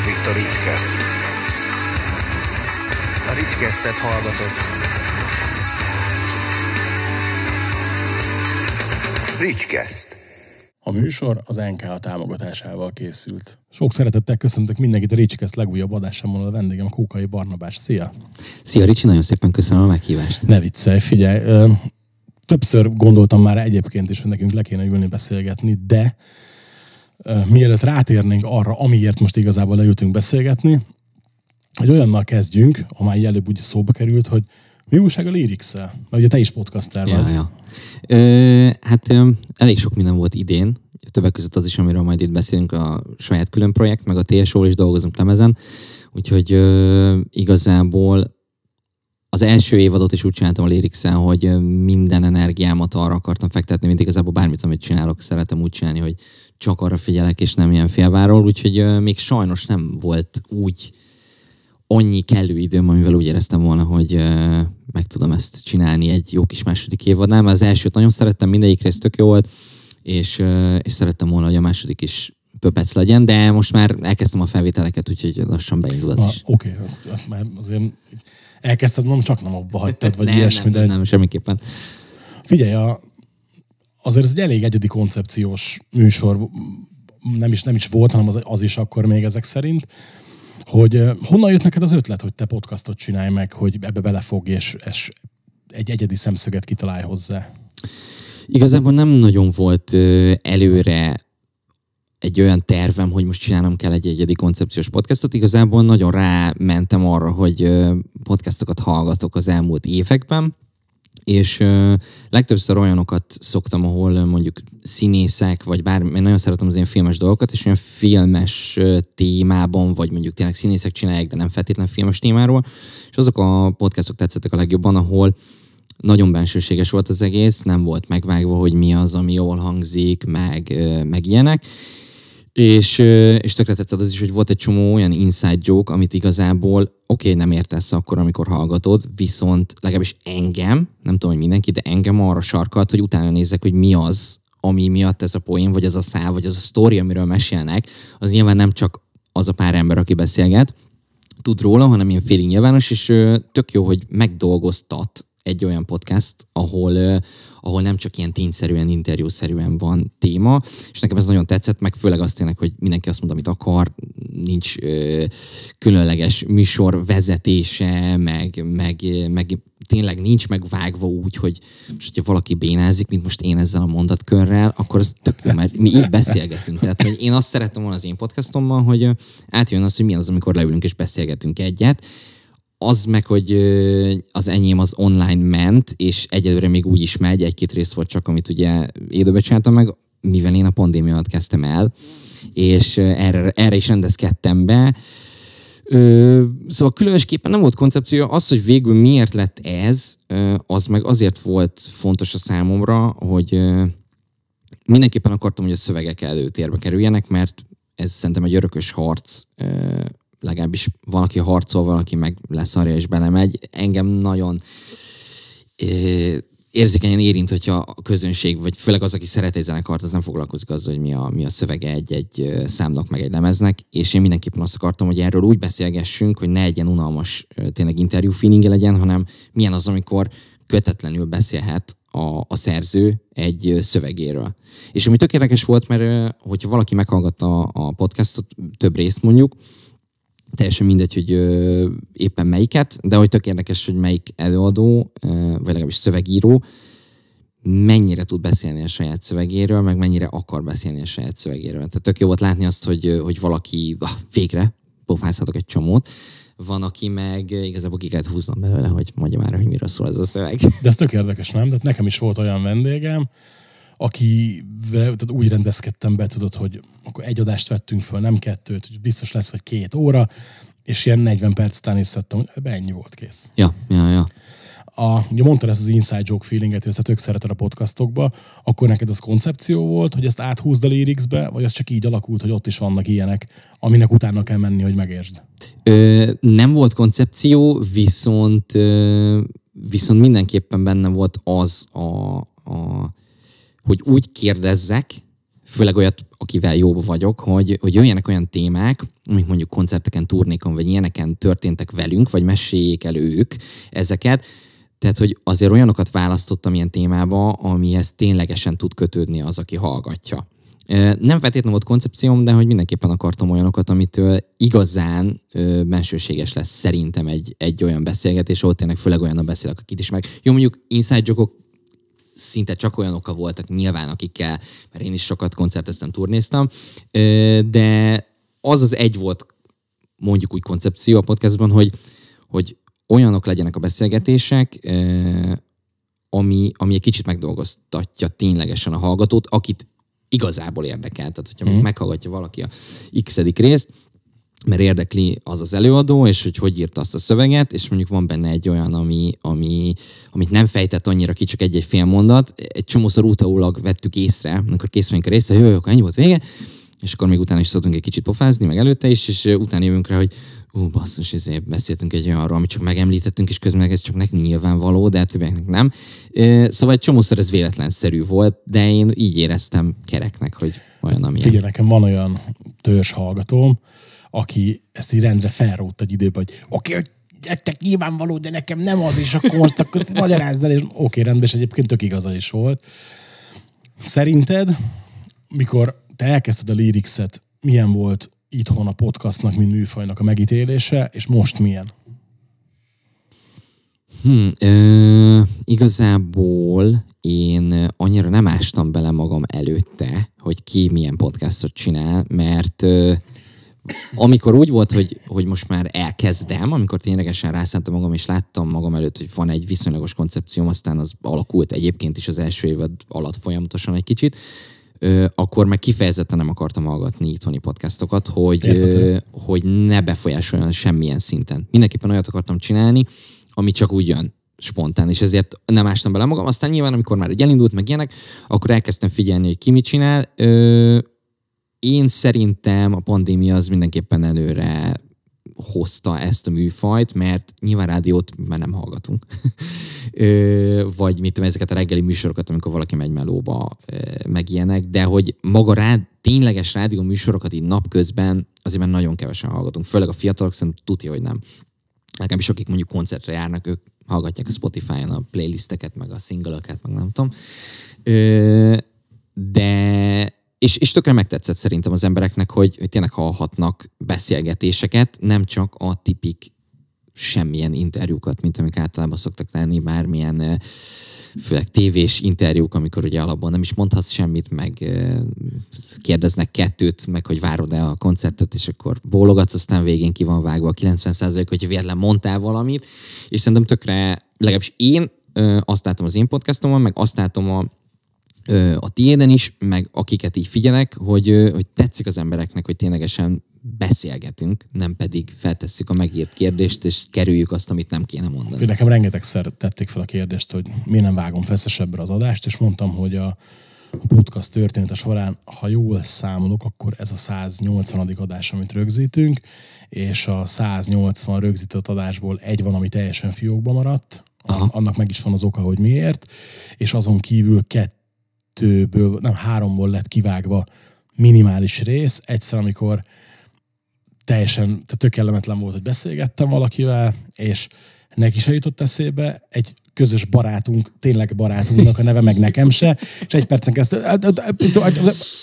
Ez itt a Ricskeszt. A Ricskesztet hallgatott. Ricskeszt. A műsor az NKA támogatásával készült. Sok szeretettel köszöntök mindenkit a Ricskeszt legújabb adásában a vendégem Kókai Barnabás. Szia! Szia Ricsi, nagyon szépen köszönöm a meghívást. Ne viccelj, figyelj! ö, Többször gondoltam már egyébként is, hogy nekünk le kéne ülni beszélgetni, de mielőtt rátérnénk arra, amiért most igazából leültünk beszélgetni, hogy olyannal kezdjünk, így előbb úgy szóba került, hogy mi újság a lyrics Mert ugye te is podcaster vagy. Ja, ja. Ö, hát ö, elég sok minden volt idén, többek között az is, amiről majd itt beszélünk, a saját külön projekt, meg a TSO-ról is dolgozunk lemezen, úgyhogy ö, igazából az első évadot is úgy csináltam a lyrics hogy minden energiámat arra akartam fektetni, mint igazából bármit, amit csinálok, szeretem úgy csinálni, hogy csak arra figyelek, és nem ilyen félváról, úgyhogy még sajnos nem volt úgy annyi kellő időm, amivel úgy éreztem volna, hogy meg tudom ezt csinálni egy jó kis második évadnál, mert az elsőt nagyon szerettem, mindegyik rész tök jó volt, és, és szerettem volna, hogy a második is pöpec legyen, de most már elkezdtem a felvételeket, úgyhogy lassan beindul az Na, is. Oké, okay. mert azért elkezdted, nem csak nem abba hagytad, vagy nem, ilyesmi, nem, de nem, semmiképpen. Figyelj, a, azért ez egy elég egyedi koncepciós műsor, nem is, nem is volt, hanem az, az is akkor még ezek szerint, hogy honnan jött neked az ötlet, hogy te podcastot csinálj meg, hogy ebbe belefog, és, és egy egyedi szemszöget kitalálj hozzá? Igazából nem nagyon volt előre egy olyan tervem, hogy most csinálnom kell egy egyedi koncepciós podcastot. Igazából nagyon rámentem arra, hogy podcastokat hallgatok az elmúlt években, és legtöbbször olyanokat szoktam, ahol mondjuk színészek, vagy bár én nagyon szeretem az ilyen filmes dolgokat, és olyan filmes témában, vagy mondjuk tényleg színészek csinálják, de nem feltétlen filmes témáról, és azok a podcastok tetszettek a legjobban, ahol nagyon bensőséges volt az egész, nem volt megvágva, hogy mi az, ami jól hangzik, meg, meg ilyenek. És, és tökre tetszett az is, hogy volt egy csomó olyan inside joke, amit igazából oké, okay, nem értesz akkor, amikor hallgatod, viszont legalábbis engem, nem tudom, hogy mindenki, de engem arra sarkalt, hogy utána nézek, hogy mi az, ami miatt ez a poén, vagy az a szál, vagy az a sztori, amiről mesélnek, az nyilván nem csak az a pár ember, aki beszélget, tud róla, hanem ilyen félig nyilvános, és tök jó, hogy megdolgoztat egy olyan podcast, ahol, ahol nem csak ilyen tényszerűen, interjúszerűen van téma, és nekem ez nagyon tetszett, meg főleg azt tényleg, hogy mindenki azt mond, amit akar, nincs ö, különleges műsor vezetése, meg, meg, meg tényleg nincs megvágva úgy, hogy most, hogyha valaki bénázik, mint most én ezzel a mondatkörrel, akkor az tök jó, mert mi így beszélgetünk. Tehát hogy én azt szerettem volna az én podcastomban, hogy átjön az, hogy milyen az, amikor leülünk és beszélgetünk egyet, az meg, hogy az enyém az online ment, és egyelőre még úgy is megy, egy-két rész volt csak, amit ugye élőbe csináltam meg, mivel én a pandémia alatt kezdtem el, és erre, erre is rendezkedtem be. Ö, szóval különösképpen nem volt koncepció. Az, hogy végül miért lett ez, az meg azért volt fontos a számomra, hogy mindenképpen akartam, hogy a szövegek előtérbe kerüljenek, mert ez szerintem egy örökös harc, legalábbis valaki harcol, valaki meg leszarja és belemegy. Engem nagyon érzékenyen érint, hogyha a közönség, vagy főleg az, aki szeret egy zenekart, az nem foglalkozik azzal, hogy mi a, mi a szövege egy-egy számnak, meg egy lemeznek, és én mindenképpen azt akartam, hogy erről úgy beszélgessünk, hogy ne egy ilyen unalmas tényleg interjú feelingje legyen, hanem milyen az, amikor kötetlenül beszélhet a, a szerző egy szövegéről. És ami tök érdekes volt, mert hogyha valaki meghallgatta a podcastot, több részt mondjuk, teljesen mindegy, hogy éppen melyiket, de hogy tök érdekes, hogy melyik előadó, vagy legalábbis szövegíró mennyire tud beszélni a saját szövegéről, meg mennyire akar beszélni a saját szövegéről. Tehát tök jó volt látni azt, hogy, hogy valaki ah, végre pofázhatok egy csomót, van, aki meg igazából ki kellett húznom belőle, hogy mondja már, hogy miről szól ez a szöveg. De ez tök érdekes, nem? De nekem is volt olyan vendégem, aki tehát úgy rendezkedtem be, tudod, hogy akkor egy adást vettünk föl, nem kettőt, hogy biztos lesz, vagy két óra, és ilyen 40 perc után észrevettem, hogy ebbe ennyi volt kész. Ja, ja, ja. A, ugye mondtad ezt az inside joke feelinget, hogy ezt tök szereted a podcastokba, akkor neked az koncepció volt, hogy ezt áthúzd a lyricsbe, vagy ez csak így alakult, hogy ott is vannak ilyenek, aminek utána kell menni, hogy megértsd? Ö, nem volt koncepció, viszont, ö, viszont mindenképpen benne volt az a, a hogy úgy kérdezzek, főleg olyat, akivel jóba vagyok, hogy, hogy jöjjenek olyan témák, amik mondjuk koncerteken, turnékon, vagy ilyeneken történtek velünk, vagy meséljék el ők ezeket, tehát, hogy azért olyanokat választottam ilyen témába, amihez ténylegesen tud kötődni az, aki hallgatja. Nem feltétlenül volt koncepcióm, de hogy mindenképpen akartam olyanokat, amitől igazán ö, lesz szerintem egy, egy olyan beszélgetés, ahol tényleg főleg olyan beszélek, akit is meg. Jó, mondjuk inside joke szinte csak olyan oka voltak nyilván, akikkel, mert én is sokat koncerteztem, turnéztam, de az az egy volt mondjuk úgy koncepció a podcastban, hogy, hogy olyanok legyenek a beszélgetések, ami, ami egy kicsit megdolgoztatja ténylegesen a hallgatót, akit igazából érdekel. Tehát, hogyha mm. meghallgatja valaki a x részt, mert érdekli az az előadó, és hogy hogy írta azt a szöveget, és mondjuk van benne egy olyan, ami, ami, amit nem fejtett annyira ki, csak egy-egy fél mondat. Egy csomószor utólag vettük észre, amikor kész vagyunk a része, jó, akkor ennyi volt vége, és akkor még utána is szoktunk egy kicsit pofázni, meg előtte is, és utána jövünk rá, hogy ú, basszus, ezért beszéltünk egy olyanról, amit csak megemlítettünk, és közben ez csak nekünk nyilvánvaló, de a többieknek nem. Szóval egy csomószor ez véletlenszerű volt, de én így éreztem kereknek, hogy olyan, ami. Figyelj, nekem van olyan törzs hallgatóm, aki ezt így rendre felrótt egy időben, hogy oké, okay, nektek nyilvánvaló, de nekem nem az, és akkor most akkor magyarázd el, és oké, okay, rendben, és egyébként tök igaza is volt. Szerinted, mikor te elkezdted a lyricset, milyen volt itthon a podcastnak, mint műfajnak a megítélése, és most milyen? Hmm, ö, igazából én annyira nem ástam bele magam előtte, hogy ki milyen podcastot csinál, mert ö, amikor úgy volt, hogy, hogy most már elkezdem, amikor ténylegesen rászántam magam, és láttam magam előtt, hogy van egy viszonylagos koncepcióm, aztán az alakult egyébként is az első évad alatt folyamatosan egy kicsit, akkor meg kifejezetten nem akartam hallgatni itthoni podcastokat, hogy, ö, hogy ne befolyásoljon semmilyen szinten. Mindenképpen olyat akartam csinálni, ami csak úgy jön spontán, és ezért nem ástam bele magam. Aztán nyilván, amikor már egy elindult, meg ilyenek, akkor elkezdtem figyelni, hogy ki mit csinál. Én szerintem a pandémia az mindenképpen előre hozta ezt a műfajt, mert nyilván rádiót már nem hallgatunk. Vagy mit tudom, ezeket a reggeli műsorokat, amikor valaki megy melóba, meg ilyenek, de hogy maga rá, tényleges rádió műsorokat így napközben azért már nagyon kevesen hallgatunk. Főleg a fiatalok szerintem tudja, hogy nem. Nekem is akik mondjuk koncertre járnak, ők hallgatják a Spotify-on a playlisteket, meg a single meg nem tudom. De és, és tökre megtetszett szerintem az embereknek, hogy, hogy tényleg hallhatnak beszélgetéseket, nem csak a tipik semmilyen interjúkat, mint amik általában szoktak lenni, bármilyen főleg tévés interjúk, amikor ugye alapban nem is mondhatsz semmit, meg kérdeznek kettőt, meg hogy várod-e a koncertet, és akkor bólogatsz, aztán végén ki van vágva a 90% hogyha véletlen mondtál valamit, és szerintem tökre, legalábbis én azt látom az én podcastomon, meg azt látom a a tiéden is, meg akiket így figyelek, hogy, hogy tetszik az embereknek, hogy ténylegesen beszélgetünk, nem pedig feltesszük a megírt kérdést, és kerüljük azt, amit nem kéne mondani. Nekem rengetegszer tették fel a kérdést, hogy miért nem vágom feszesebbre az adást, és mondtam, hogy a, a podcast története során, ha jól számolok, akkor ez a 180. adás, amit rögzítünk, és a 180 rögzített adásból egy van, ami teljesen fiókba maradt, Aha. annak meg is van az oka, hogy miért, és azon kívül kettő kettőből, nem háromból lett kivágva minimális rész. Egyszer, amikor teljesen, tehát tök kellemetlen volt, hogy beszélgettem valakivel, és neki se jutott eszébe, egy közös barátunk, tényleg barátunknak a neve, meg nekem se, és egy percen keresztül,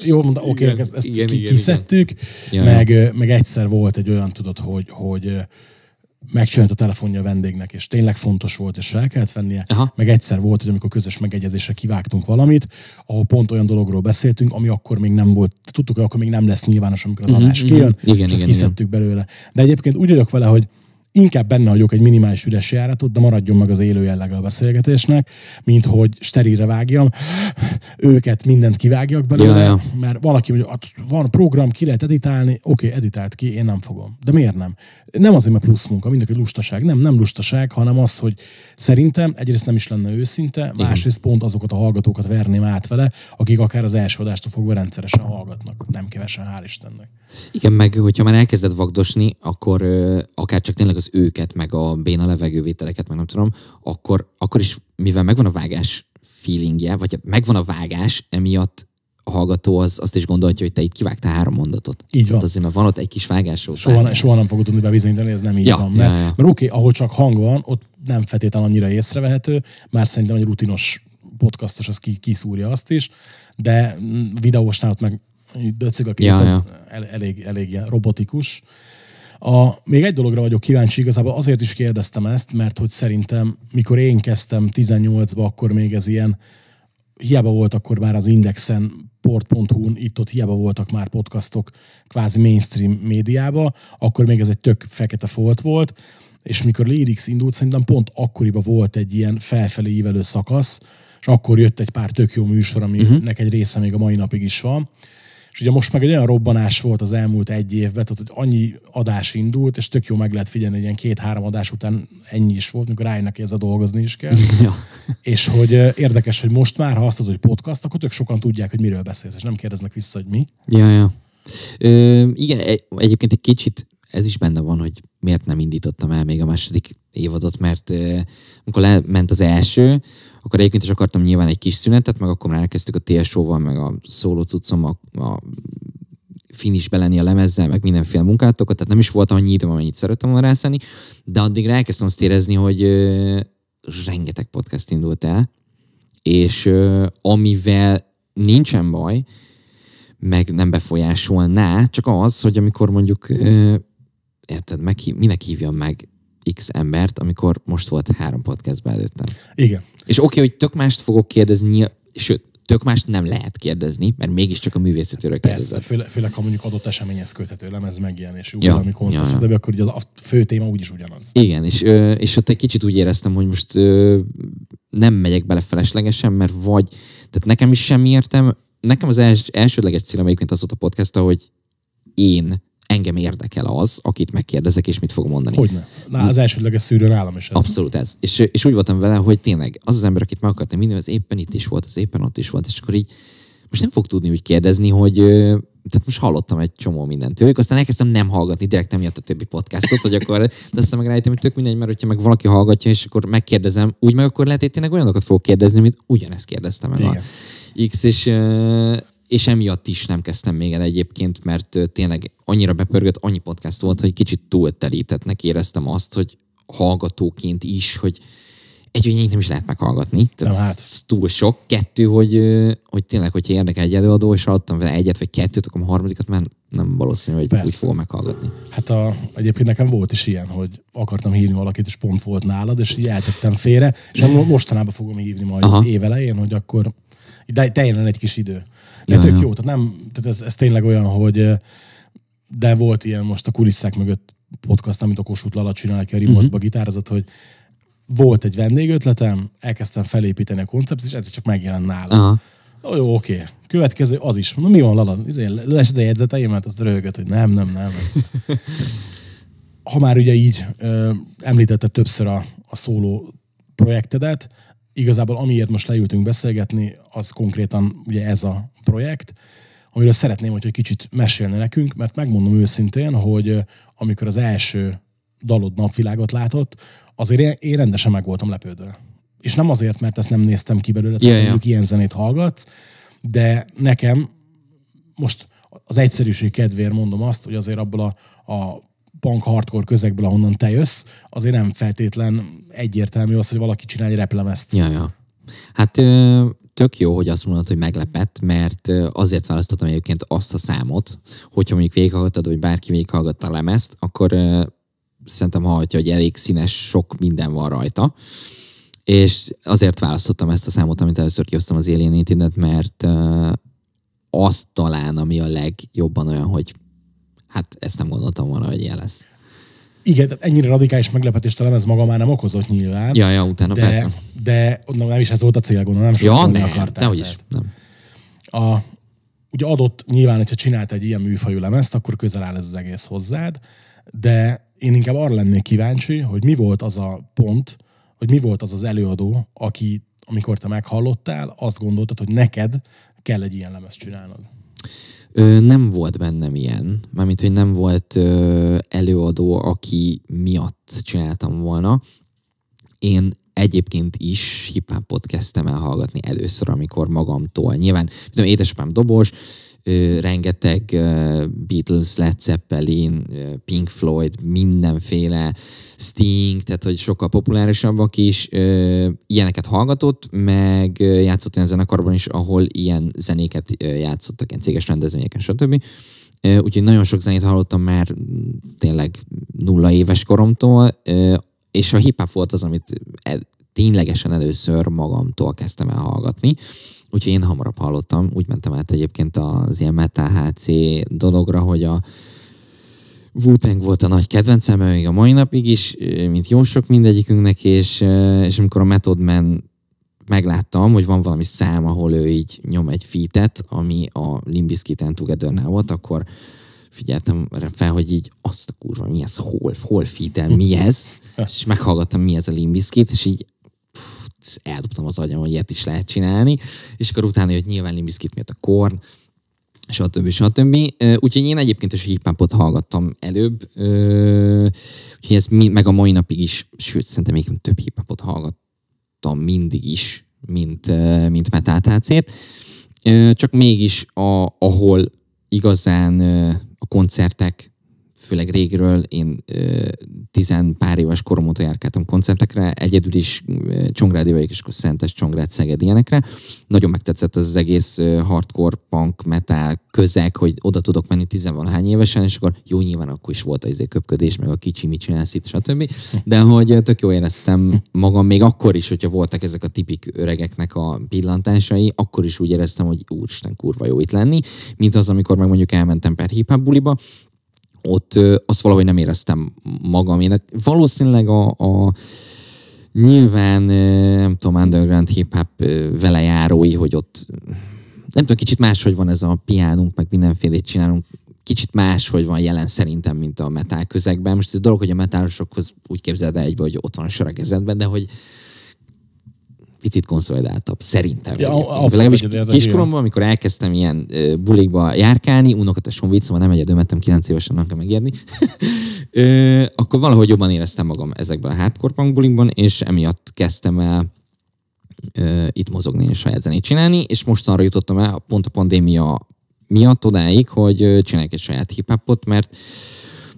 jó mondta, oké, okay, ezt, ezt igen, kiszedtük, igen. meg, meg egyszer volt egy olyan, tudod, hogy, hogy megcsinált a telefonja a vendégnek, és tényleg fontos volt, és fel kellett vennie. Aha. Meg egyszer volt, hogy amikor közös megegyezésre kivágtunk valamit, ahol pont olyan dologról beszéltünk, ami akkor még nem volt, tudtuk, hogy akkor még nem lesz nyilvános, amikor az mhm, adás mm-hmm. kijön, igen, és igen, ezt igen. belőle. De egyébként úgy vagyok vele, hogy inkább benne hagyok egy minimális üres járatot, de maradjon meg az élő jellege a beszélgetésnek, mint hogy sterilre vágjam, őket mindent kivágjak belőle, ja, ja. mert valaki mondja, hát van program, ki lehet editálni, oké, okay, editált ki, én nem fogom. De miért nem? Nem azért, mert plusz munka, mindenki lustaság. Nem, nem lustaság, hanem az, hogy szerintem egyrészt nem is lenne őszinte, másrészt pont azokat a hallgatókat verném át vele, akik akár az első adástól fogva rendszeresen hallgatnak. Nem kevesen, hál' Istennek. Igen, meg hogyha már elkezded vagdosni, akkor ö, akár csak tényleg az őket, meg a béna levegővételeket, meg nem tudom, akkor, akkor is, mivel megvan a vágás feelingje, vagy hát megvan a vágás, emiatt a hallgató az azt is gondolja, hogy te itt kivágtál három mondatot. Így van. Tehát azért, mert van ott egy kis vágás. ott Soha, bármi. soha nem fogod tudni bebizonyítani, ez nem így Ja, van. ja, Mert, ja. mert oké, ahol csak hang van, ott nem feltétlenül annyira észrevehető, már szerintem egy rutinos podcastos az ki, kiszúrja azt is, de videósnál ott meg döcög a kép, Ja, az ja. El, elég, elég robotikus. A, még egy dologra vagyok kíváncsi, igazából azért is kérdeztem ezt, mert hogy szerintem, mikor én kezdtem 18-ba, akkor még ez ilyen, hiába volt akkor már az Indexen, port.hu-n, itt-ott hiába voltak már podcastok kvázi mainstream médiába, akkor még ez egy tök fekete folt volt, és mikor Lyrix indult, szerintem pont akkoriban volt egy ilyen felfelé ívelő szakasz, és akkor jött egy pár tök jó műsor, aminek uh-huh. egy része még a mai napig is van. És ugye most meg egy olyan robbanás volt az elmúlt egy évben, tehát hogy annyi adás indult, és tök jó meg lehet figyelni, hogy ilyen két-három adás után ennyi is volt, mikor rájönnek, ezzel dolgozni is kell. Ja. És hogy érdekes, hogy most már, ha azt tudod, hogy podcast, akkor tök sokan tudják, hogy miről beszélsz, és nem kérdeznek vissza, hogy mi. Ja, ja. Ö, igen, egy- egyébként egy kicsit ez is benne van, hogy miért nem indítottam el még a második évadot, mert ö, amikor lement az első, akkor egyébként is akartam nyilván egy kis szünetet, meg akkor már elkezdtük a TSO-val, meg a szóló cuccom, a, a finisbe lenni a lemezzel, meg mindenféle munkátokat, tehát nem is volt annyi időm, amennyit szerettem volna rászállni, de addigra elkezdtem azt érezni, hogy ö, rengeteg podcast indult el, és ö, amivel nincsen baj, meg nem befolyásolná, csak az, hogy amikor mondjuk, ö, érted, meg, minek hívjam meg X embert, amikor most volt három podcastben előttem. Igen. És oké, hogy tök mást fogok kérdezni, sőt, tök mást nem lehet kérdezni, mert mégiscsak a művészetőről Persze, kérdezek. főleg, főleg, ha mondjuk adott eseményhez köthető lemez megjelenés, Ja, valami koncert, ja, akkor ugye az a fő téma úgyis ugyanaz. Igen, és, és ott egy kicsit úgy éreztem, hogy most nem megyek bele feleslegesen, mert vagy, tehát nekem is semmi értem, nekem az els, elsődleges célom egyébként az volt a podcast, hogy én, engem érdekel az, akit megkérdezek, és mit fog mondani. Hogyne? Na, az elsődleges szűrő nálam is ez. Abszolút ez. És, és úgy voltam vele, hogy tényleg az az ember, akit meg akartam minden, az éppen itt is volt, az éppen ott is volt, és akkor így most nem fog tudni úgy kérdezni, hogy tehát most hallottam egy csomó mindent tőlük, aztán elkezdtem nem hallgatni, direkt jött a többi podcastot, hogy akkor, de aztán meg rájöttem, hogy tök mindegy, mert hogyha meg valaki hallgatja, és akkor megkérdezem, úgy meg akkor lehet, hogy tényleg olyanokat fogok kérdezni, mint ugyanezt kérdeztem meg Igen. a X, és, és emiatt is nem kezdtem még el egyébként, mert tényleg annyira bepörgött, annyi podcast volt, hogy kicsit túltelítettnek éreztem azt, hogy hallgatóként is, hogy egy, hogy nem is lehet meghallgatni. Tehát Nem, hát. ez túl sok. Kettő, hogy, hogy tényleg, hogyha érdekel egy előadó, és hallottam vele egyet vagy kettőt, akkor a harmadikat már nem valószínű, hogy Persze. úgy fogom meghallgatni. Hát a, egyébként nekem volt is ilyen, hogy akartam hívni valakit, és pont volt nálad, és így eltettem félre, és mo- mostanában fogom hívni majd Aha. az év elején, hogy akkor de teljen egy kis idő. De Ja, tök ja. jó, tehát, nem, tehát ez, ez, tényleg olyan, hogy eh, de volt ilyen most a kulisszák mögött podcast, amit a Kossuth Lala csinál, aki a Rimosba Mhm. uh-huh. gitározott, hogy volt egy vendégötletem, elkezdtem felépíteni a koncepciót, és ez csak megjelent nálam. Aha. Ó, jó, oké. Következő az is. Na mi van, Lala? Izé, Lesd a jegyzeteimet, azt röhögött, hogy nem, nem, nem. Ha már ugye így ö, említette többször a, a szóló projektedet, igazából amiért most leültünk beszélgetni, az konkrétan ugye ez a projekt, amiről szeretném, hogy egy kicsit mesélne nekünk, mert megmondom őszintén, hogy amikor az első dalod napvilágot látott, azért én, rendesen meg voltam lepődve. És nem azért, mert ezt nem néztem ki belőle, yeah, mondjuk ilyen zenét hallgatsz, de nekem most az egyszerűség kedvéért mondom azt, hogy azért abból a, a punk hardcore közegből, ahonnan te jössz, azért nem feltétlen egyértelmű az, hogy valaki csinál egy replemezt. Ja, ja. Hát ö, tök jó, hogy azt mondod, hogy meglepett, mert azért választottam egyébként azt a számot, hogyha mondjuk végighallgattad, vagy bárki végighallgatta a lemezt, akkor szerintem hallhatja, hogy elég színes, sok minden van rajta. És azért választottam ezt a számot, amit először kihoztam az Alien Internet, mert az talán, ami a legjobban olyan, hogy hát ezt nem gondoltam volna, hogy ilyen lesz. Igen, tehát ennyire radikális meglepetést a lemez maga már nem okozott nyilván. Ja, ja, utána de, persze. de nem, nem is ez volt a cél, gondolom, nem Ja, nem, akartál. dehogy is. Nem. A, ugye adott nyilván, hogyha csinált egy ilyen műfajú lemezt, akkor közel áll ez az egész hozzád, de én inkább arra lennék kíváncsi, hogy mi volt az a pont, hogy mi volt az az előadó, aki, amikor te meghallottál, azt gondoltad, hogy neked kell egy ilyen lemezt csinálnod. Ö, nem volt bennem ilyen. Mármint, hogy nem volt ö, előadó, aki miatt csináltam volna. Én egyébként is hip-hopot kezdtem el hallgatni először, amikor magamtól. Nyilván, tudom, édesapám dobos, rengeteg Beatles, Led Zeppelin, Pink Floyd, mindenféle Sting, tehát hogy sokkal populárisabbak is ilyeneket hallgatott, meg játszott olyan zenekarban is, ahol ilyen zenéket játszottak, ilyen céges rendezvényeken, stb. Úgyhogy nagyon sok zenét hallottam már tényleg nulla éves koromtól, és a hip-hop volt az, amit el, ténylegesen először magamtól kezdtem el hallgatni. Úgyhogy én hamarabb hallottam, úgy mentem át egyébként az ilyen Metal HC dologra, hogy a wu volt a nagy kedvencem, még a mai napig is, mint jó sok mindegyikünknek, és, és amikor a Method Man megláttam, hogy van valami szám, ahol ő így nyom egy featet, ami a Limbiskit and together volt, akkor figyeltem fel, hogy így azt a kurva, mi ez, hol, hol featel, mi ez? és meghallgattam, mi ez a Limbiskit, és így eldobtam az agyam, hogy ilyet is lehet csinálni, és akkor utána, hogy nyilván Limbiskit miatt a Korn, stb. stb. Úgyhogy én egyébként is hip-hopot hallgattam előbb, úgyhogy ez mi, meg a mai napig is, sőt, szerintem még több hip-hopot hallgattam mindig is, mint, mint metátácét. Csak mégis, a, ahol igazán a koncertek, főleg régről, én ö, tizen pár éves korom óta járkáltam koncertekre, egyedül is Csongrádi vagyok, és akkor Szentes, Csongrád, Szeged ilyenekre. Nagyon megtetszett ez az egész hardcore, punk, metal közeg, hogy oda tudok menni tizenvalahány évesen, és akkor jó, nyilván akkor is volt az izé köpködés, meg a kicsi, mit csinálsz itt, stb. De hogy tök jól éreztem magam, még akkor is, hogyha voltak ezek a tipik öregeknek a pillantásai, akkor is úgy éreztem, hogy úristen, kurva jó itt lenni, mint az, amikor meg mondjuk elmentem per hip buliba, ott azt valahogy nem éreztem magamének. Valószínűleg a, a nyilván, nem tudom, underground hip-hop velejárói, hogy ott nem tudom, kicsit máshogy van ez a piánunk, meg mindenfélét csinálunk, kicsit más, hogy van jelen szerintem, mint a metal közegben. Most ez a dolog, hogy a metálosokhoz úgy képzeld el egybe, hogy ott van a kezedben, de hogy picit konszolidáltabb, szerintem. Ja, Legalábbis kiskoromban, amikor elkezdtem ilyen ö, bulikba járkálni, unokatesom vicc, szóval nem egyedül 9 évesen, nem kell megérni, ö, akkor valahogy jobban éreztem magam ezekben a hardcore punk bulikban, és emiatt kezdtem el itt mozogni és saját zenét csinálni, és most arra jutottam el, pont a pandémia miatt odáig, hogy ö, csinálják egy saját hip-hopot, mert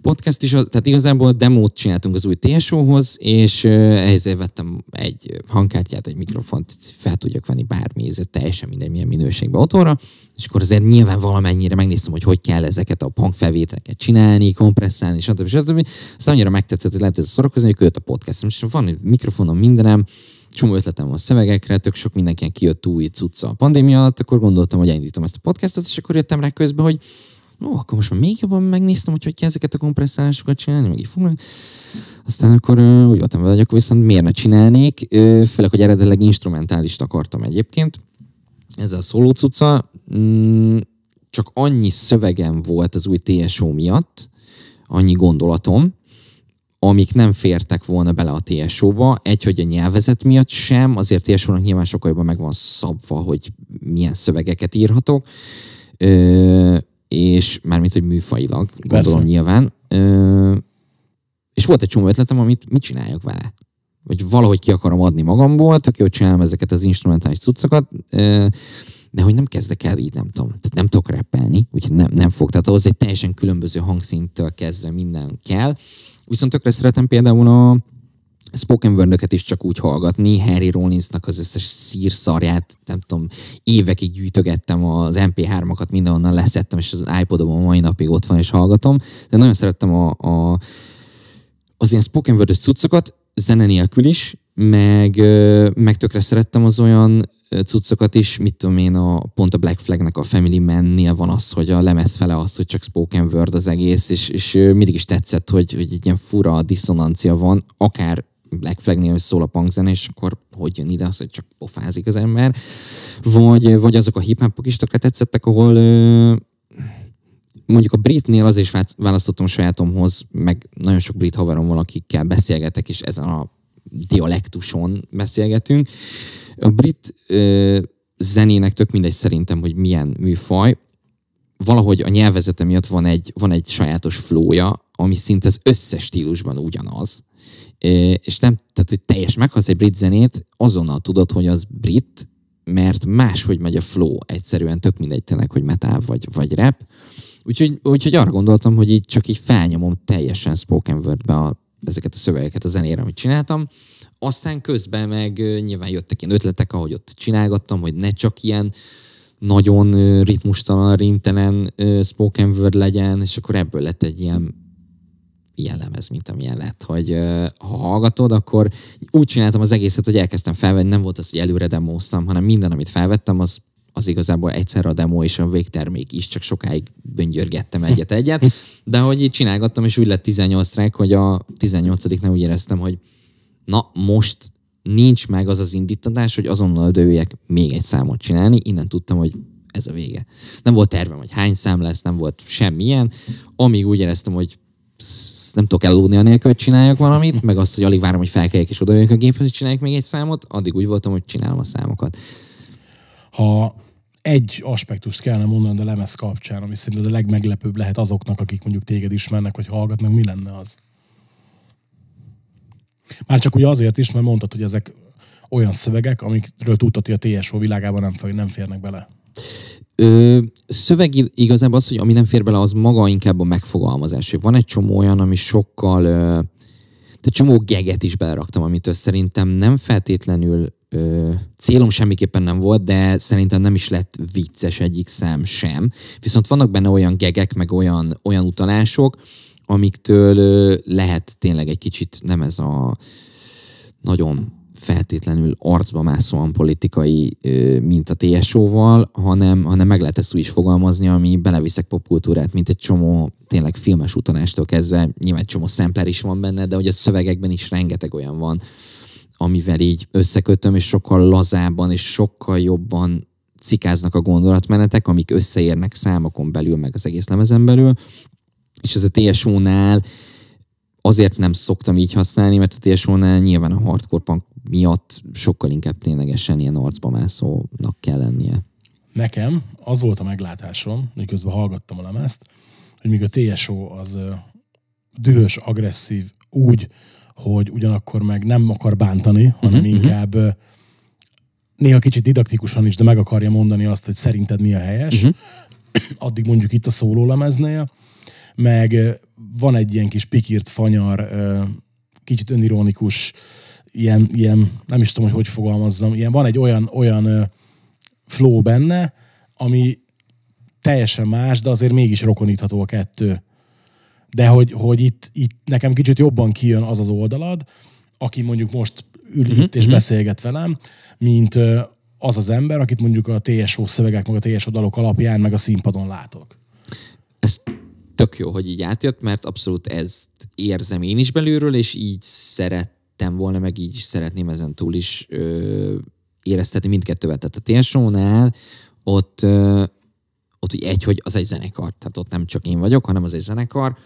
podcast is, tehát igazából demót csináltunk az új TSO-hoz, és ehhez vettem egy hangkártyát, egy mikrofont, fel tudjak venni bármi, ez teljesen mindegy, milyen minőségben otthonra, és akkor azért nyilván valamennyire megnéztem, hogy hogy kell ezeket a hangfelvételeket csinálni, kompresszálni, stb. stb. Aztán annyira megtetszett, hogy lehet ez szórakozni, hogy költ a podcast. Most van egy mikrofonom, mindenem, csomó ötletem van szövegekre, tök sok mindenkinek kijött új cucca a pandémia alatt, akkor gondoltam, hogy elindítom ezt a podcastot, és akkor jöttem rá közben, hogy ó, akkor most már még jobban megnéztem, hogy hogy kell ezeket a kompresszálásokat csinálni, meg így fognak. Aztán akkor úgy voltam vele, hogy akkor viszont miért ne csinálnék, főleg, hogy eredetileg instrumentálist akartam egyébként. Ez a szóló cucca, mm, csak annyi szövegem volt az új TSO miatt, annyi gondolatom, amik nem fértek volna bele a TSO-ba. Egy, hogy a nyelvezet miatt sem, azért TSO-nak nyilván sokkal jobban meg van szabva, hogy milyen szövegeket írhatok, és mármint, hogy műfajilag, gondolom Persze. nyilván. Ö, és volt egy csomó ötletem, amit mit csináljak vele. Vagy valahogy ki akarom adni magamból, tök jó, hogy csinálom ezeket az instrumentális cuccokat, ö, de hogy nem kezdek el így, nem tudom. Tehát nem tudok rappelni, úgyhogy nem, nem fog. Tehát ahhoz egy teljesen különböző hangszintől kezdve minden kell. Viszont tökre szeretem például a spoken word is csak úgy hallgatni. Harry Rollinsnak az összes szírszarját, nem tudom, évekig gyűjtögettem az MP3-akat, mindenhonnan leszettem, és az iPodom a mai napig ott van, és hallgatom. De nagyon szerettem a, a az ilyen spoken word cuccokat, zene nélkül is, meg, meg tökre szerettem az olyan cuccokat is, mit tudom én, a, pont a Black Flagnek a Family Man-nél van az, hogy a lemez fele az, hogy csak spoken word az egész, és, és mindig is tetszett, hogy, hogy egy ilyen fura diszonancia van, akár Black Flagnél, szól a punkzene, és akkor hogy jön ide az, hogy csak pofázik az ember. Vagy, vagy azok a hip is tökre tetszettek, ahol ö, mondjuk a britnél azért is vá- választottam sajátomhoz, meg nagyon sok brit haverom akikkel beszélgetek, és ezen a dialektuson beszélgetünk. A brit ö, zenének tök mindegy szerintem, hogy milyen műfaj. Valahogy a nyelvezete miatt van egy, van egy sajátos flója, ami szinte az összes stílusban ugyanaz. És nem, tehát hogy teljes meghalsz egy brit zenét, azonnal tudod, hogy az brit, mert máshogy megy a flow egyszerűen, tök mindegy tényleg, hogy metal vagy, vagy rap. Úgyhogy, úgyhogy arra gondoltam, hogy így csak így felnyomom teljesen spoken wordbe a, ezeket a szövegeket a zenére, amit csináltam. Aztán közben meg nyilván jöttek ilyen ötletek, ahogy ott csinálgattam, hogy ne csak ilyen nagyon ritmustalan, rimtelen spoken word legyen, és akkor ebből lett egy ilyen ilyen mint amilyen lett, hogy ha hallgatod, akkor úgy csináltam az egészet, hogy elkezdtem felvenni, nem volt az, hogy előre demóztam, hanem minden, amit felvettem, az az igazából egyszer a demo és a végtermék is, csak sokáig böngyörgettem egyet-egyet, de hogy így csinálgattam, és úgy lett 18 track, hogy a 18 nem úgy éreztem, hogy na most nincs meg az az indítatás, hogy azonnal dőjek még egy számot csinálni, innen tudtam, hogy ez a vége. Nem volt tervem, hogy hány szám lesz, nem volt semmilyen, amíg úgy éreztem, hogy nem tudok elaludni anélkül, hogy csináljak valamit, meg azt, hogy alig várom, hogy felkeljek és odajöjjek a géphez, hogy csináljak még egy számot, addig úgy voltam, hogy csinálom a számokat. Ha egy aspektust kellene mondani a lemez kapcsán, ami szerintem a legmeglepőbb lehet azoknak, akik mondjuk téged ismernek, vagy hallgatnak, mi lenne az? Már csak ugye azért is, mert mondtad, hogy ezek olyan szövegek, amikről tudtad, hogy a TSO világában nem, nem férnek bele. Ö, szöveg igazából az, hogy ami nem fér bele, az maga inkább a megfogalmazás. Van egy csomó olyan, ami sokkal... Ö, de csomó geget is beleraktam, amitől szerintem nem feltétlenül ö, célom semmiképpen nem volt, de szerintem nem is lett vicces egyik szám sem. Viszont vannak benne olyan gegek, meg olyan, olyan utalások, amiktől ö, lehet tényleg egy kicsit nem ez a nagyon feltétlenül arcba mászóan politikai, mint a TSO-val, hanem, hanem meg lehet ezt úgy is fogalmazni, ami beleviszek popkultúrát, mint egy csomó tényleg filmes utanástól kezdve, nyilván egy csomó szempler is van benne, de hogy a szövegekben is rengeteg olyan van, amivel így összekötöm, és sokkal lazábban és sokkal jobban cikáznak a gondolatmenetek, amik összeérnek számokon belül, meg az egész lemezen belül. És ez a TSO-nál azért nem szoktam így használni, mert a TSO-nál nyilván a hardcore punk miatt sokkal inkább ténylegesen ilyen arcba mászónak kell lennie. Nekem az volt a meglátásom, miközben hallgattam a lemezt, hogy míg a TSO az dühös, agresszív, úgy, hogy ugyanakkor meg nem akar bántani, hanem uh-huh, inkább uh-huh. néha kicsit didaktikusan is, de meg akarja mondani azt, hogy szerinted mi a helyes. Uh-huh. Addig mondjuk itt a szólólemeznél, meg van egy ilyen kis pikírt fanyar, kicsit önironikus, ilyen, ilyen, nem is tudom, hogy hogy fogalmazzam, ilyen, van egy olyan, olyan flow benne, ami teljesen más, de azért mégis rokonítható a kettő de hogy, hogy itt, itt nekem kicsit jobban kijön az az oldalad, aki mondjuk most ül uh-huh, itt és uh-huh. beszélget velem, mint az az ember, akit mondjuk a TSO szövegek, meg a TSO dalok alapján, meg a színpadon látok. Ez tök jó, hogy így átjött, mert abszolút ezt érzem én is belülről, és így szerettem volna, meg így szeretném ezen túl is ö, éreztetni mindkettővel. Tehát a TSO-nál ott ö, ott úgy egy, hogy az egy zenekar, tehát ott nem csak én vagyok, hanem az egy zenekar,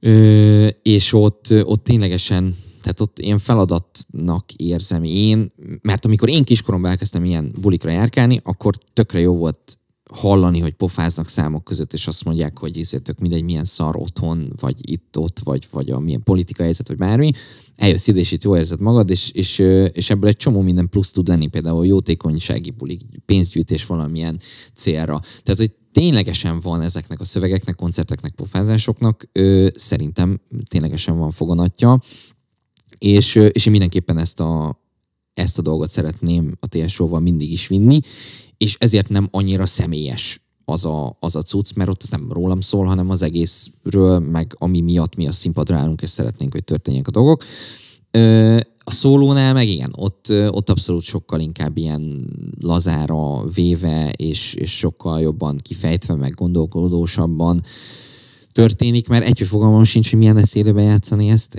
Ö, és ott, ott ténylegesen, tehát ott ilyen feladatnak érzem én, mert amikor én kiskoromban elkezdtem ilyen bulikra járkálni, akkor tökre jó volt hallani, hogy pofáznak számok között, és azt mondják, hogy ezért mindegy, milyen szar otthon, vagy itt-ott, vagy, vagy a milyen politikai helyzet, vagy bármi. Eljössz ide, és itt jó érzed magad, és, és, és ebből egy csomó minden plusz tud lenni, például jótékonysági bulik, pénzgyűjtés valamilyen célra. Tehát, hogy ténylegesen van ezeknek a szövegeknek, koncerteknek, pofázásoknak, ö, szerintem ténylegesen van foganatja, és, és én mindenképpen ezt a, ezt a dolgot szeretném a TSO-val mindig is vinni, és ezért nem annyira személyes az a, az a cucc, mert ott ez nem rólam szól, hanem az egészről, meg ami miatt mi a színpadra állunk, és szeretnénk, hogy történjenek a dolgok. A szólónál meg igen, ott, ott abszolút sokkal inkább ilyen lazára véve, és, és sokkal jobban kifejtve, meg gondolkodósabban történik, mert egy fogalmam sincs, hogy milyen lesz élőben játszani ezt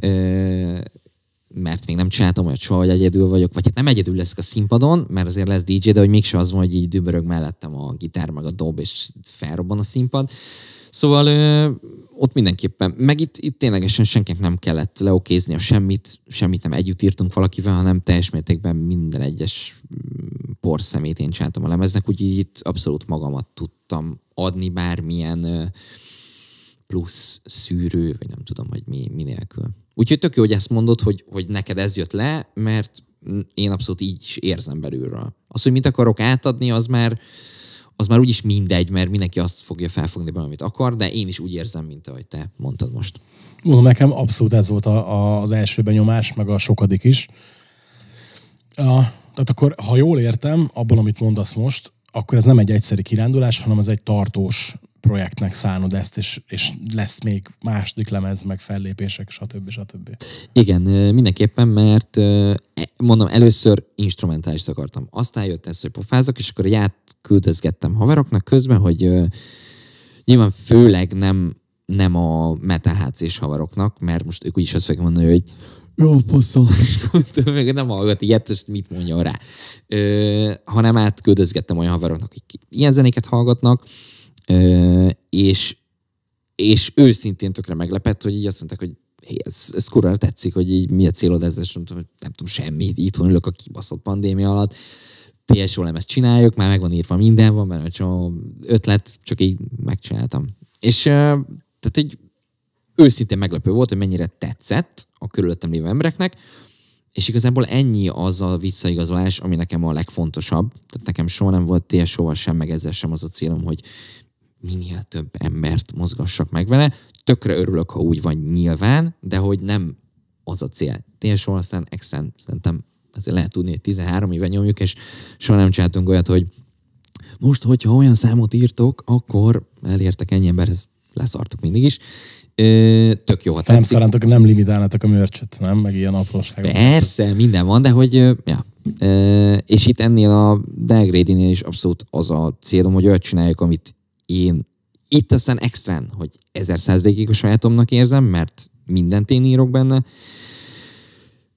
mert még nem csináltam olyat soha, hogy egyedül vagyok, vagy hát nem egyedül leszek a színpadon, mert azért lesz DJ, de hogy mégse az van, hogy így dübörög mellettem a gitár, meg a dob, és felrobban a színpad. Szóval ö, ott mindenképpen, meg itt, itt ténylegesen senkinek nem kellett leokézni a semmit, semmit nem együtt írtunk valakivel, hanem teljes mértékben minden egyes mm, porszemét én csináltam a lemeznek, úgyhogy itt abszolút magamat tudtam adni bármilyen plusz szűrő, vagy nem tudom, hogy mi, mi nélkül. Úgyhogy tök jó, hogy ezt mondod, hogy, hogy neked ez jött le, mert én abszolút így is érzem belülről. Az, hogy mit akarok átadni, az már, az már úgyis mindegy, mert mindenki azt fogja felfogni belőle, amit akar, de én is úgy érzem, mint ahogy te mondtad most. Mondom, nekem abszolút ez volt a, a, az első benyomás, meg a sokadik is. A, tehát akkor, ha jól értem, abban, amit mondasz most, akkor ez nem egy egyszeri kirándulás, hanem ez egy tartós projektnek szánod ezt, és, és lesz még második lemez, meg fellépések, stb. stb. Igen, mindenképpen, mert e, mondom, először instrumentális akartam. Aztán jött ez, hogy pofázok, és akkor egy átküldözgettem haveroknak közben, hogy nyilván főleg nem, nem a metahc haveroknak, mert most ők úgyis azt fogják mondani, hogy jó, faszom, meg nem hallgat ilyet, és mit mondja rá. Ö, hanem átküldözgettem olyan haveroknak, akik ilyen zenéket hallgatnak, és, és őszintén tökre meglepett, hogy így azt mondták, hogy hey, ez, ez kurva tetszik, hogy így mi a célod ezzel, és mondtam, hogy nem tudom semmi, itthon ülök a kibaszott pandémia alatt, TSO ezt csináljuk, már megvan írva minden, van benne csomó ötlet, csak így megcsináltam. És tehát egy őszintén meglepő volt, hogy mennyire tetszett a körülöttem lévő embereknek, és igazából ennyi az a visszaigazolás, ami nekem a legfontosabb. Tehát nekem soha nem volt TSO-val sem, meg ezzel sem az a célom, hogy minél több embert mozgassak meg vele. Tökre örülök, ha úgy van nyilván, de hogy nem az a cél. TSO aztán extra szerintem azért lehet tudni, hogy 13 éve nyomjuk, és soha nem csináltunk olyat, hogy most, hogyha olyan számot írtok, akkor elértek ennyi emberhez, leszartok mindig is. Ö, tök jó, ha Nem szarántok, nem limitálnátok a mörcsöt, nem? Meg ilyen apróságok. Persze, minden van, de hogy, ja. Ö, és itt ennél a Delgrade-nél is abszolút az a célom, hogy olyat csináljuk, amit én itt aztán extrán, hogy ezer százalékig a sajátomnak érzem, mert mindent én írok benne.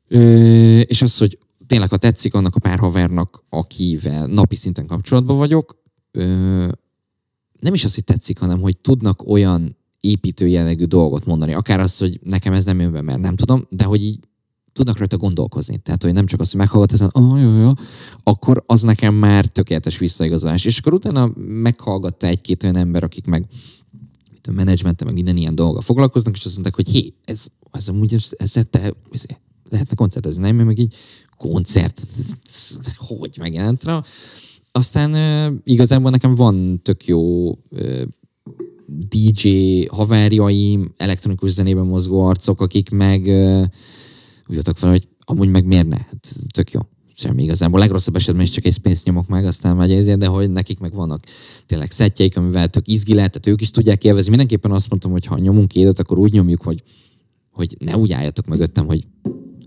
Ö, és az, hogy tényleg, ha tetszik annak a pár havernak, akivel napi szinten kapcsolatban vagyok, ö, nem is az, hogy tetszik, hanem hogy tudnak olyan építő jellegű dolgot mondani. Akár az, hogy nekem ez nem jön be, mert nem tudom, de hogy így tudnak rajta gondolkozni. Tehát, hogy nem csak az, hogy meghallgat ezen, ah, jó, jó, akkor az nekem már tökéletes visszaigazolás. És akkor utána meghallgatta egy-két olyan ember, akik meg a menedzsmente, meg minden ilyen dolga foglalkoznak, és azt mondták, hogy hé, ez, ez amúgy, ez, ez, te, ez lehetne koncertezni, nem? Meg így koncert, hogy megjelent rá. Aztán igazából nekem van tök jó DJ haverjaim, elektronikus zenében mozgó arcok, akik meg úgy jöttek fel, hogy amúgy meg miért ne? Hát, tök jó. Semmi igazából. A legrosszabb esetben is csak egy space nyomok meg, aztán megy ezért, de hogy nekik meg vannak tényleg szettjeik, amivel tök izgi lehet, tehát ők is tudják élvezni. Mindenképpen azt mondtam, hogy ha nyomunk édet, akkor úgy nyomjuk, hogy, hogy ne úgy álljatok mögöttem, hogy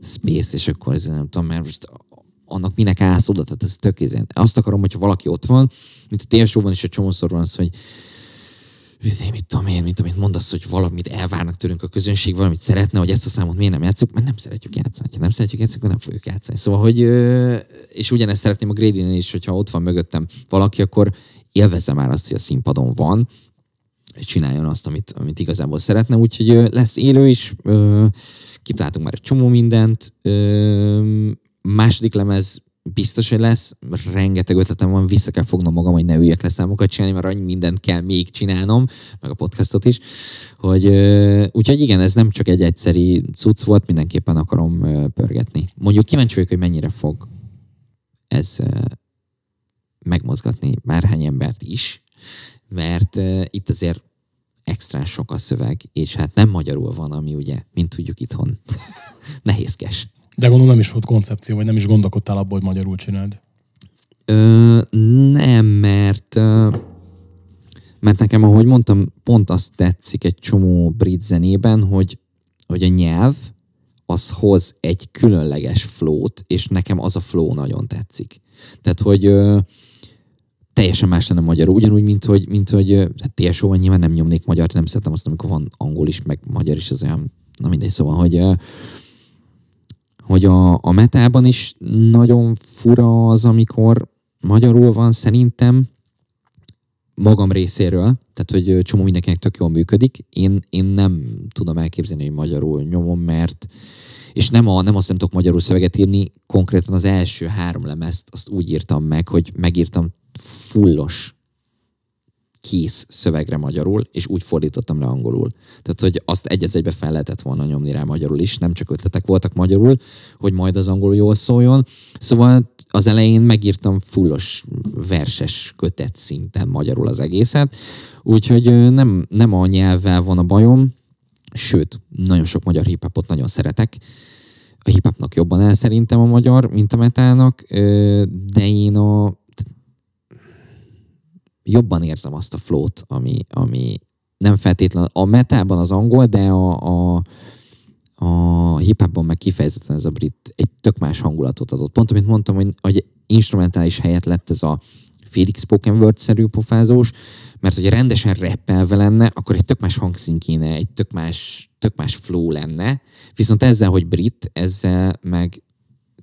space, és akkor ez nem tudom, mert most annak minek állsz oda, tehát ez tök izén. Azt akarom, hogyha valaki ott van, mint a TSO-ban is egy csomószor van az, hogy Vizé, mit tudom én, mint amit mondasz, hogy valamit elvárnak tőlünk a közönség, valamit szeretne, hogy ezt a számot miért nem játszunk, mert nem szeretjük játszani. Ha nem szeretjük játszani, akkor nem fogjuk játszani. Szóval, hogy, és ugyanezt szeretném a grady is, hogyha ott van mögöttem valaki, akkor élvezze már azt, hogy a színpadon van, és csináljon azt, amit, amit igazából szeretne. Úgyhogy lesz élő is, kitaláltunk már egy csomó mindent. Második lemez biztos, hogy lesz. Rengeteg ötletem van, vissza kell fognom magam, hogy ne üljek le számokat csinálni, mert annyi mindent kell még csinálnom, meg a podcastot is. Hogy, úgyhogy igen, ez nem csak egy egyszeri cucc volt, mindenképpen akarom pörgetni. Mondjuk kíváncsi vagyok, hogy mennyire fog ez megmozgatni bárhány embert is, mert itt azért extra sok a szöveg, és hát nem magyarul van, ami ugye, mint tudjuk itthon, nehézkes. De gondolom nem is volt koncepció, vagy nem is gondolkodtál abból, hogy magyarul csináld. Ö, nem, mert mert nekem, ahogy mondtam, pont azt tetszik egy csomó brit zenében, hogy, hogy a nyelv az hoz egy különleges flót, és nekem az a flow nagyon tetszik. Tehát, hogy ö, teljesen más lenne magyarul, ugyanúgy, mint hogy, mint hogy hát TSO-ban nyilván nem nyomnék magyar, nem szeretem azt, amikor van angol is, meg magyar is, az olyan, na mindegy, szóval, hogy hogy a, a metában is nagyon fura az, amikor magyarul van szerintem magam részéről, tehát hogy csomó mindenkinek tök jól működik. Én, én nem tudom elképzelni, hogy magyarul nyomom, mert és nem, a, nem azt nem tudok magyarul szöveget írni, konkrétan az első három lemezt azt úgy írtam meg, hogy megírtam fullos kész szövegre magyarul, és úgy fordítottam le angolul. Tehát, hogy azt egy egybe fel lehetett volna nyomni rá magyarul is, nem csak ötletek voltak magyarul, hogy majd az angolul jól szóljon. Szóval az elején megírtam fullos verses kötet szinten magyarul az egészet, úgyhogy nem, nem a nyelvvel van a bajom, sőt, nagyon sok magyar hiphopot nagyon szeretek. A hiphopnak jobban el szerintem a magyar, mint a metának, de én a jobban érzem azt a flót, ami, ami nem feltétlenül a metában az angol, de a, a, a hiphopban meg kifejezetten ez a brit egy tök más hangulatot adott. Pont, amit mondtam, hogy, hogy instrumentális helyett lett ez a félig spoken word-szerű pofázós, mert hogyha rendesen rappelve lenne, akkor egy tök más hangszín kéne, egy tök más, tök más flow lenne. Viszont ezzel, hogy brit, ezzel meg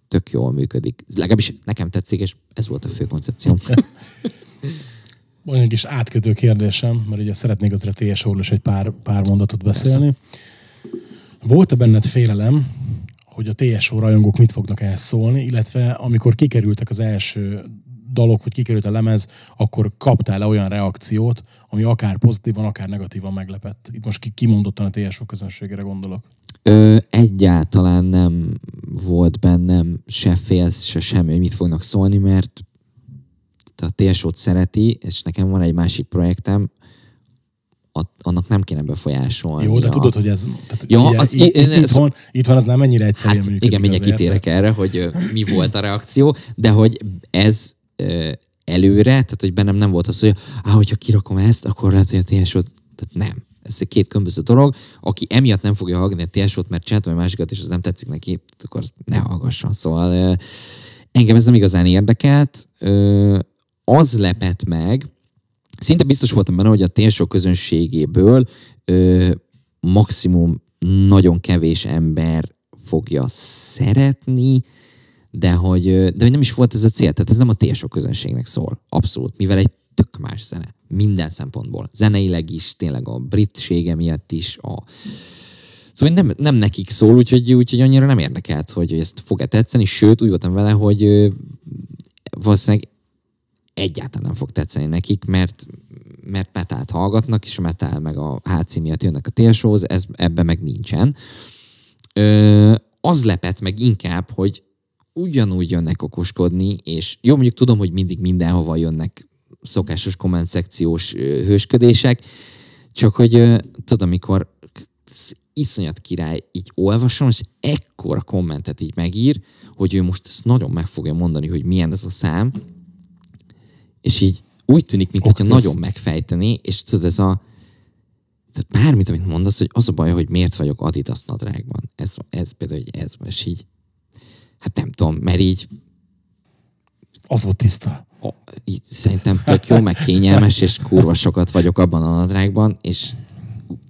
tök jól működik. Legalábbis nekem tetszik, és ez volt a fő koncepcióm. Egy kis átkötő kérdésem, mert ugye szeretnék azra TS is egy pár, pár mondatot beszélni. Volt-e benned félelem, hogy a TSO rajongók mit fognak ehhez szólni, illetve amikor kikerültek az első dalok, vagy kikerült a lemez, akkor kaptál-e olyan reakciót, ami akár pozitívan, akár negatívan meglepett? Itt most ki- kimondottan a TSO közönségére gondolok. Ö, egyáltalán nem volt bennem se félsz, se semmi, hogy mit fognak szólni, mert a TSO-t szereti, és nekem van egy másik projektem, annak nem kéne befolyásolni. Jó, de a... tudod, hogy ez... Tehát, Ja, ugye, az- itt, én- itthon, itthon az nem ennyire egyszerűen Hát működik. igen, mindjárt kitérek erre, hogy mi volt a reakció, de hogy ez előre, tehát hogy bennem nem volt az, hogy ah, hogyha kirakom ezt, akkor lehet, hogy a TSO-t, tehát nem. Ez egy két különböző dolog. Aki emiatt nem fogja hallgatni a TSO-t, mert csináltam egy másikat, és az nem tetszik neki, akkor ne hallgasson. Szóval engem ez nem igazán érdekelt. Az lepett meg, szinte biztos voltam benne, hogy a TSO közönségéből ö, maximum nagyon kevés ember fogja szeretni, de hogy, de hogy nem is volt ez a cél. Tehát ez nem a TSO közönségnek szól. Abszolút. Mivel egy tök más zene. Minden szempontból. Zeneileg is, tényleg a britsége miatt is, a Szóval nem, nem nekik szól, úgyhogy, úgyhogy annyira nem érdekelt, hogy ezt fog-e tetszeni, sőt úgy voltam vele, hogy valószínűleg egyáltalán nem fog tetszeni nekik, mert, mert metált hallgatnak, és a metal meg a HC miatt jönnek a TSO-hoz, ez, ebben meg nincsen. Ö, az lepett meg inkább, hogy ugyanúgy jönnek okoskodni, és jó, mondjuk tudom, hogy mindig mindenhova jönnek szokásos komment szekciós hősködések, csak hogy ö, tudod, amikor iszonyat király így olvasom, és ekkora kommentet így megír, hogy ő most ezt nagyon meg fogja mondani, hogy milyen ez a szám, és így úgy tűnik, mintha Okköz. nagyon megfejteni, és tudod, ez a tehát bármit, amit mondasz, hogy az a baj, hogy miért vagyok Adidas nadrágban. Ez, ez például, hogy ez és így hát nem tudom, mert így Az volt tiszta. ó, így szerintem tök jó, meg kényelmes, és kurva sokat vagyok abban a nadrágban, és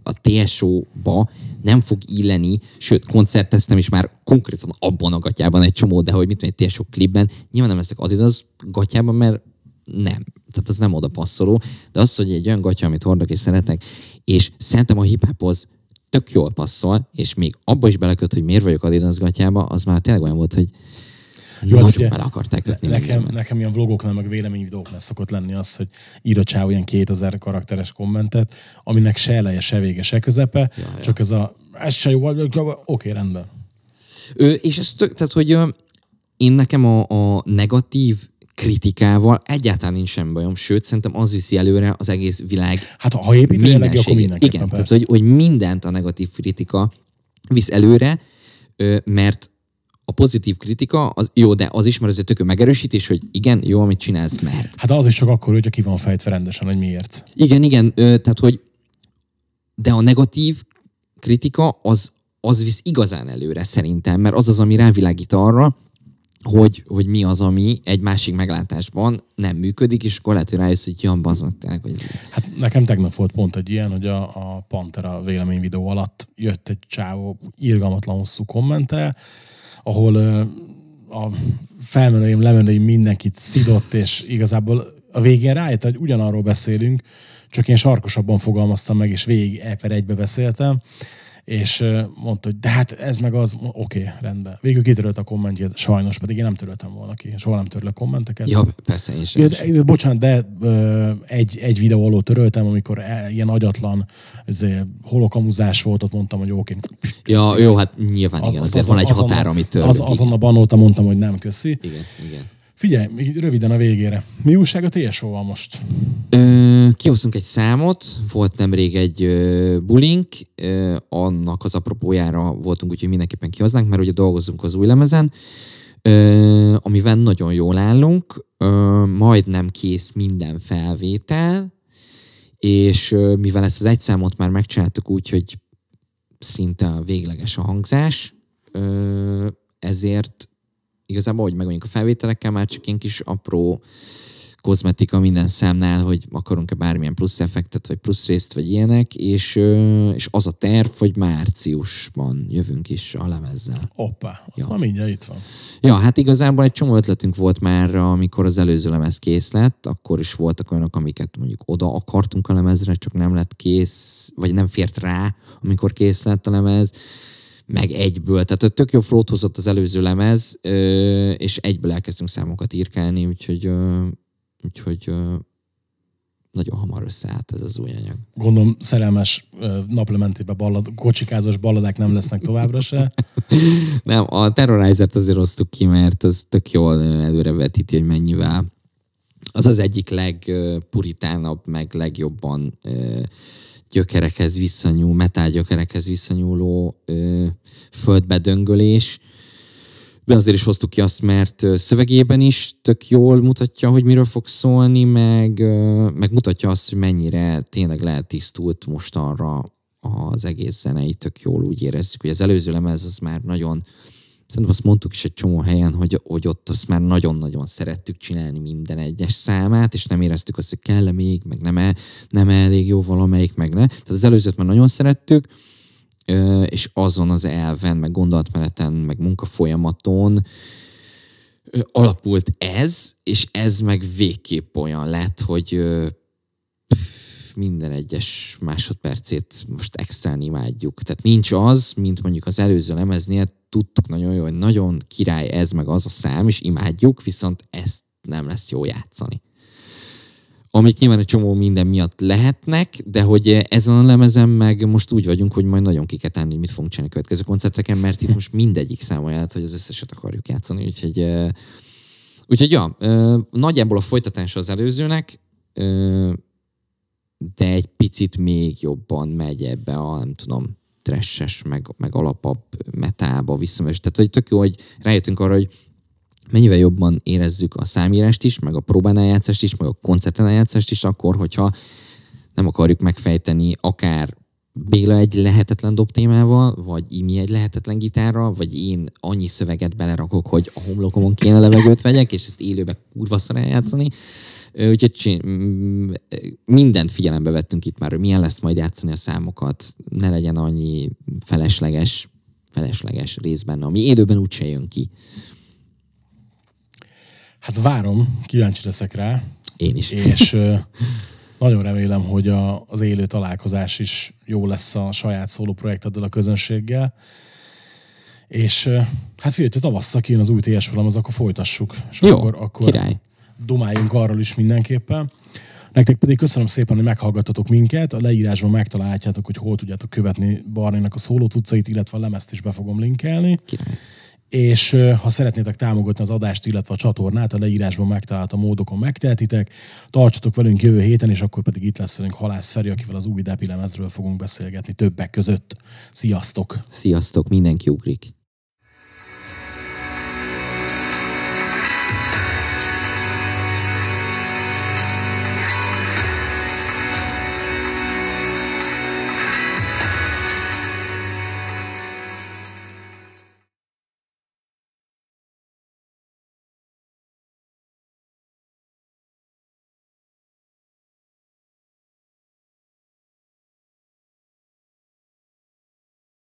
a TSO-ba nem fog illeni, sőt, koncerteztem is már konkrétan abban a gatyában egy csomó, de hogy mit tudom, egy TSO klipben, nyilván nem leszek Adidas gatyában, mert nem. Tehát az nem oda passzoló, de az, hogy egy olyan gatya, amit hordok és szeretek, és szerintem a hip tök jól passzol, és még abba is beleköt, hogy miért vagyok Adidas gatyába, az már tényleg olyan volt, hogy Jó, hát nagyon ugye bele akarták kötni. Nekem, nekem ilyen vlogoknál, meg véleményvideóknál szokott lenni az, hogy ír a csáv ilyen 2000 karakteres kommentet, aminek se eleje, se vége, se közepe, Ja, ja. csak ez a, ez se jó, oké, rendben. Ő, és ez tök, tehát, hogy ö, én nekem a, a negatív kritikával egyáltalán nincs semmi bajom, sőt, szerintem az viszi előre az egész világ Hát ha épít a jellegű, akkor mindenképpen Igen, tehát hogy, hogy mindent a negatív kritika visz előre, mert a pozitív kritika, az jó, de az is, mert ez egy tök jó megerősítés, hogy igen, jó, amit csinálsz, mehet. Hát az is csak akkor, hogyha ki van fejtve rendesen, hogy miért. Igen, igen, tehát hogy de a negatív kritika az, az visz igazán előre szerintem, mert az az, ami rávilágít arra, hogy, hogy mi az, ami egy másik meglátásban nem működik, és akkor lehet, hogy rájössz, hogy jön baznak, tényleg, hogy Hát nekem tegnap volt pont egy ilyen, hogy a, a Pantera vélemény videó alatt jött egy csávó irgalmatlan hosszú kommentel, ahol a felmenőim, lemenőim mindenkit szidott, és igazából a végén rájött, hogy ugyanarról beszélünk, csak én sarkosabban fogalmaztam meg, és végig e per egybe beszéltem, és mondta, hogy de hát ez meg az, oké, okay, rendben. Végül kitörölt a kommentjét, sajnos, pedig én nem töröltem volna ki. Soha nem törlök kommenteket. Ja, persze, én sem. Ja, de, bocsánat, de egy, egy videó alól töröltem, amikor e, ilyen agyatlan holokamuzás volt, ott mondtam, hogy oké. Ja, jó, hát nyilván igen, azért van egy határ, amit törlök. Az, azonnal banoltam, mondtam, hogy nem köszi. Igen, igen. Figyelj, még röviden a végére. Mi újság a TSO-val most? Ö, egy számot, volt nemrég egy bulink, annak az apropójára voltunk, úgyhogy mindenképpen kihoznánk, mert ugye dolgozunk az új lemezen, amivel nagyon jól állunk, ö, majdnem kész minden felvétel, és mivel ezt az egy számot már megcsináltuk úgy, hogy szinte végleges a hangzás, ezért igazából, hogy megvegyünk a felvételekkel, már csak ilyen kis apró kozmetika minden számnál, hogy akarunk-e bármilyen plusz effektet, vagy plusz részt, vagy ilyenek, és, és az a terv, hogy márciusban jövünk is a lemezzel. Hoppá, az ja. már mindjárt itt van. Ja, hát igazából egy csomó ötletünk volt már, amikor az előző lemez kész lett, akkor is voltak olyanok, amiket mondjuk oda akartunk a lemezre, csak nem lett kész, vagy nem fért rá, amikor kész lett a lemez meg egyből. Tehát tök jó flót hozott az előző lemez, és egyből elkezdtünk számokat írkálni, úgyhogy, úgyhogy nagyon hamar összeállt ez az új anyag. Gondolom szerelmes naplementébe ballad, kocsikázós balladák nem lesznek továbbra se. nem, a Terrorizert azért osztuk ki, mert az tök jól előrevetíti, hogy mennyivel az az egyik legpuritánabb, meg legjobban gyökerekhez visszanyúl, metál gyökerekhez visszanyúló ö, földbedöngölés, de azért is hoztuk ki azt, mert szövegében is tök jól mutatja, hogy miről fog szólni, meg, meg mutatja azt, hogy mennyire tényleg lehet tisztult most arra az egész zenei, tök jól úgy érezzük, hogy az előző lemez az már nagyon Szerintem azt mondtuk is egy csomó helyen, hogy, hogy ott azt már nagyon-nagyon szerettük csinálni minden egyes számát, és nem éreztük azt, hogy kell-e még, meg nem, -e, nem -e elég jó valamelyik, meg ne. Tehát az előzőt már nagyon szerettük, és azon az elven, meg gondolatmeneten, meg munkafolyamaton alapult ez, és ez meg végképp olyan lett, hogy minden egyes másodpercét most extrán imádjuk. Tehát nincs az, mint mondjuk az előző lemeznél, tudtuk nagyon jó, hogy nagyon király ez meg az a szám, és imádjuk, viszont ezt nem lesz jó játszani. Amik nyilván egy csomó minden miatt lehetnek, de hogy ezen a lemezen meg most úgy vagyunk, hogy majd nagyon ki kell tenni, hogy mit fogunk csinálni a következő koncerteken, mert itt most mindegyik számolja, hogy az összeset akarjuk játszani, úgyhogy Úgyhogy ja, nagyjából a folytatása az előzőnek, de egy picit még jobban megy ebbe a, nem tudom, tresses, meg, meg alapabb metába visszamers. Tehát, hogy tök jó, hogy rájöttünk arra, hogy mennyivel jobban érezzük a számírást is, meg a próbánájátszást is, meg a koncertenájátszást is, akkor, hogyha nem akarjuk megfejteni akár Béla egy lehetetlen dob témával, vagy Imi egy lehetetlen gitárra, vagy én annyi szöveget belerakok, hogy a homlokomon kéne levegőt vegyek, és ezt élőbe kurva eljátszani. Úgyhogy mindent figyelembe vettünk itt már, hogy milyen lesz majd játszani a számokat, ne legyen annyi felesleges, felesleges rész benne, ami élőben úgyse jön ki. Hát várom, kíváncsi leszek rá. Én is. És nagyon remélem, hogy a, az élő találkozás is jó lesz a saját szóló projekteddel a közönséggel. És hát figyelj, hogy tavasszal kijön az új TS az akkor folytassuk. És jó, akkor, akkor király dumáljunk arról is mindenképpen. Nektek pedig köszönöm szépen, hogy meghallgatotok minket. A leírásban megtalálhatjátok, hogy hol tudjátok követni Barnénak a szóló cuccait, illetve a lemezt is be fogom linkelni. És ha szeretnétek támogatni az adást, illetve a csatornát, a leírásban megtalált a módokon megtehetitek. Tartsatok velünk jövő héten, és akkor pedig itt lesz velünk Halász Feri, akivel az új Depi lemezről fogunk beszélgetni többek között. Sziasztok! Sziasztok, mindenki ugrik!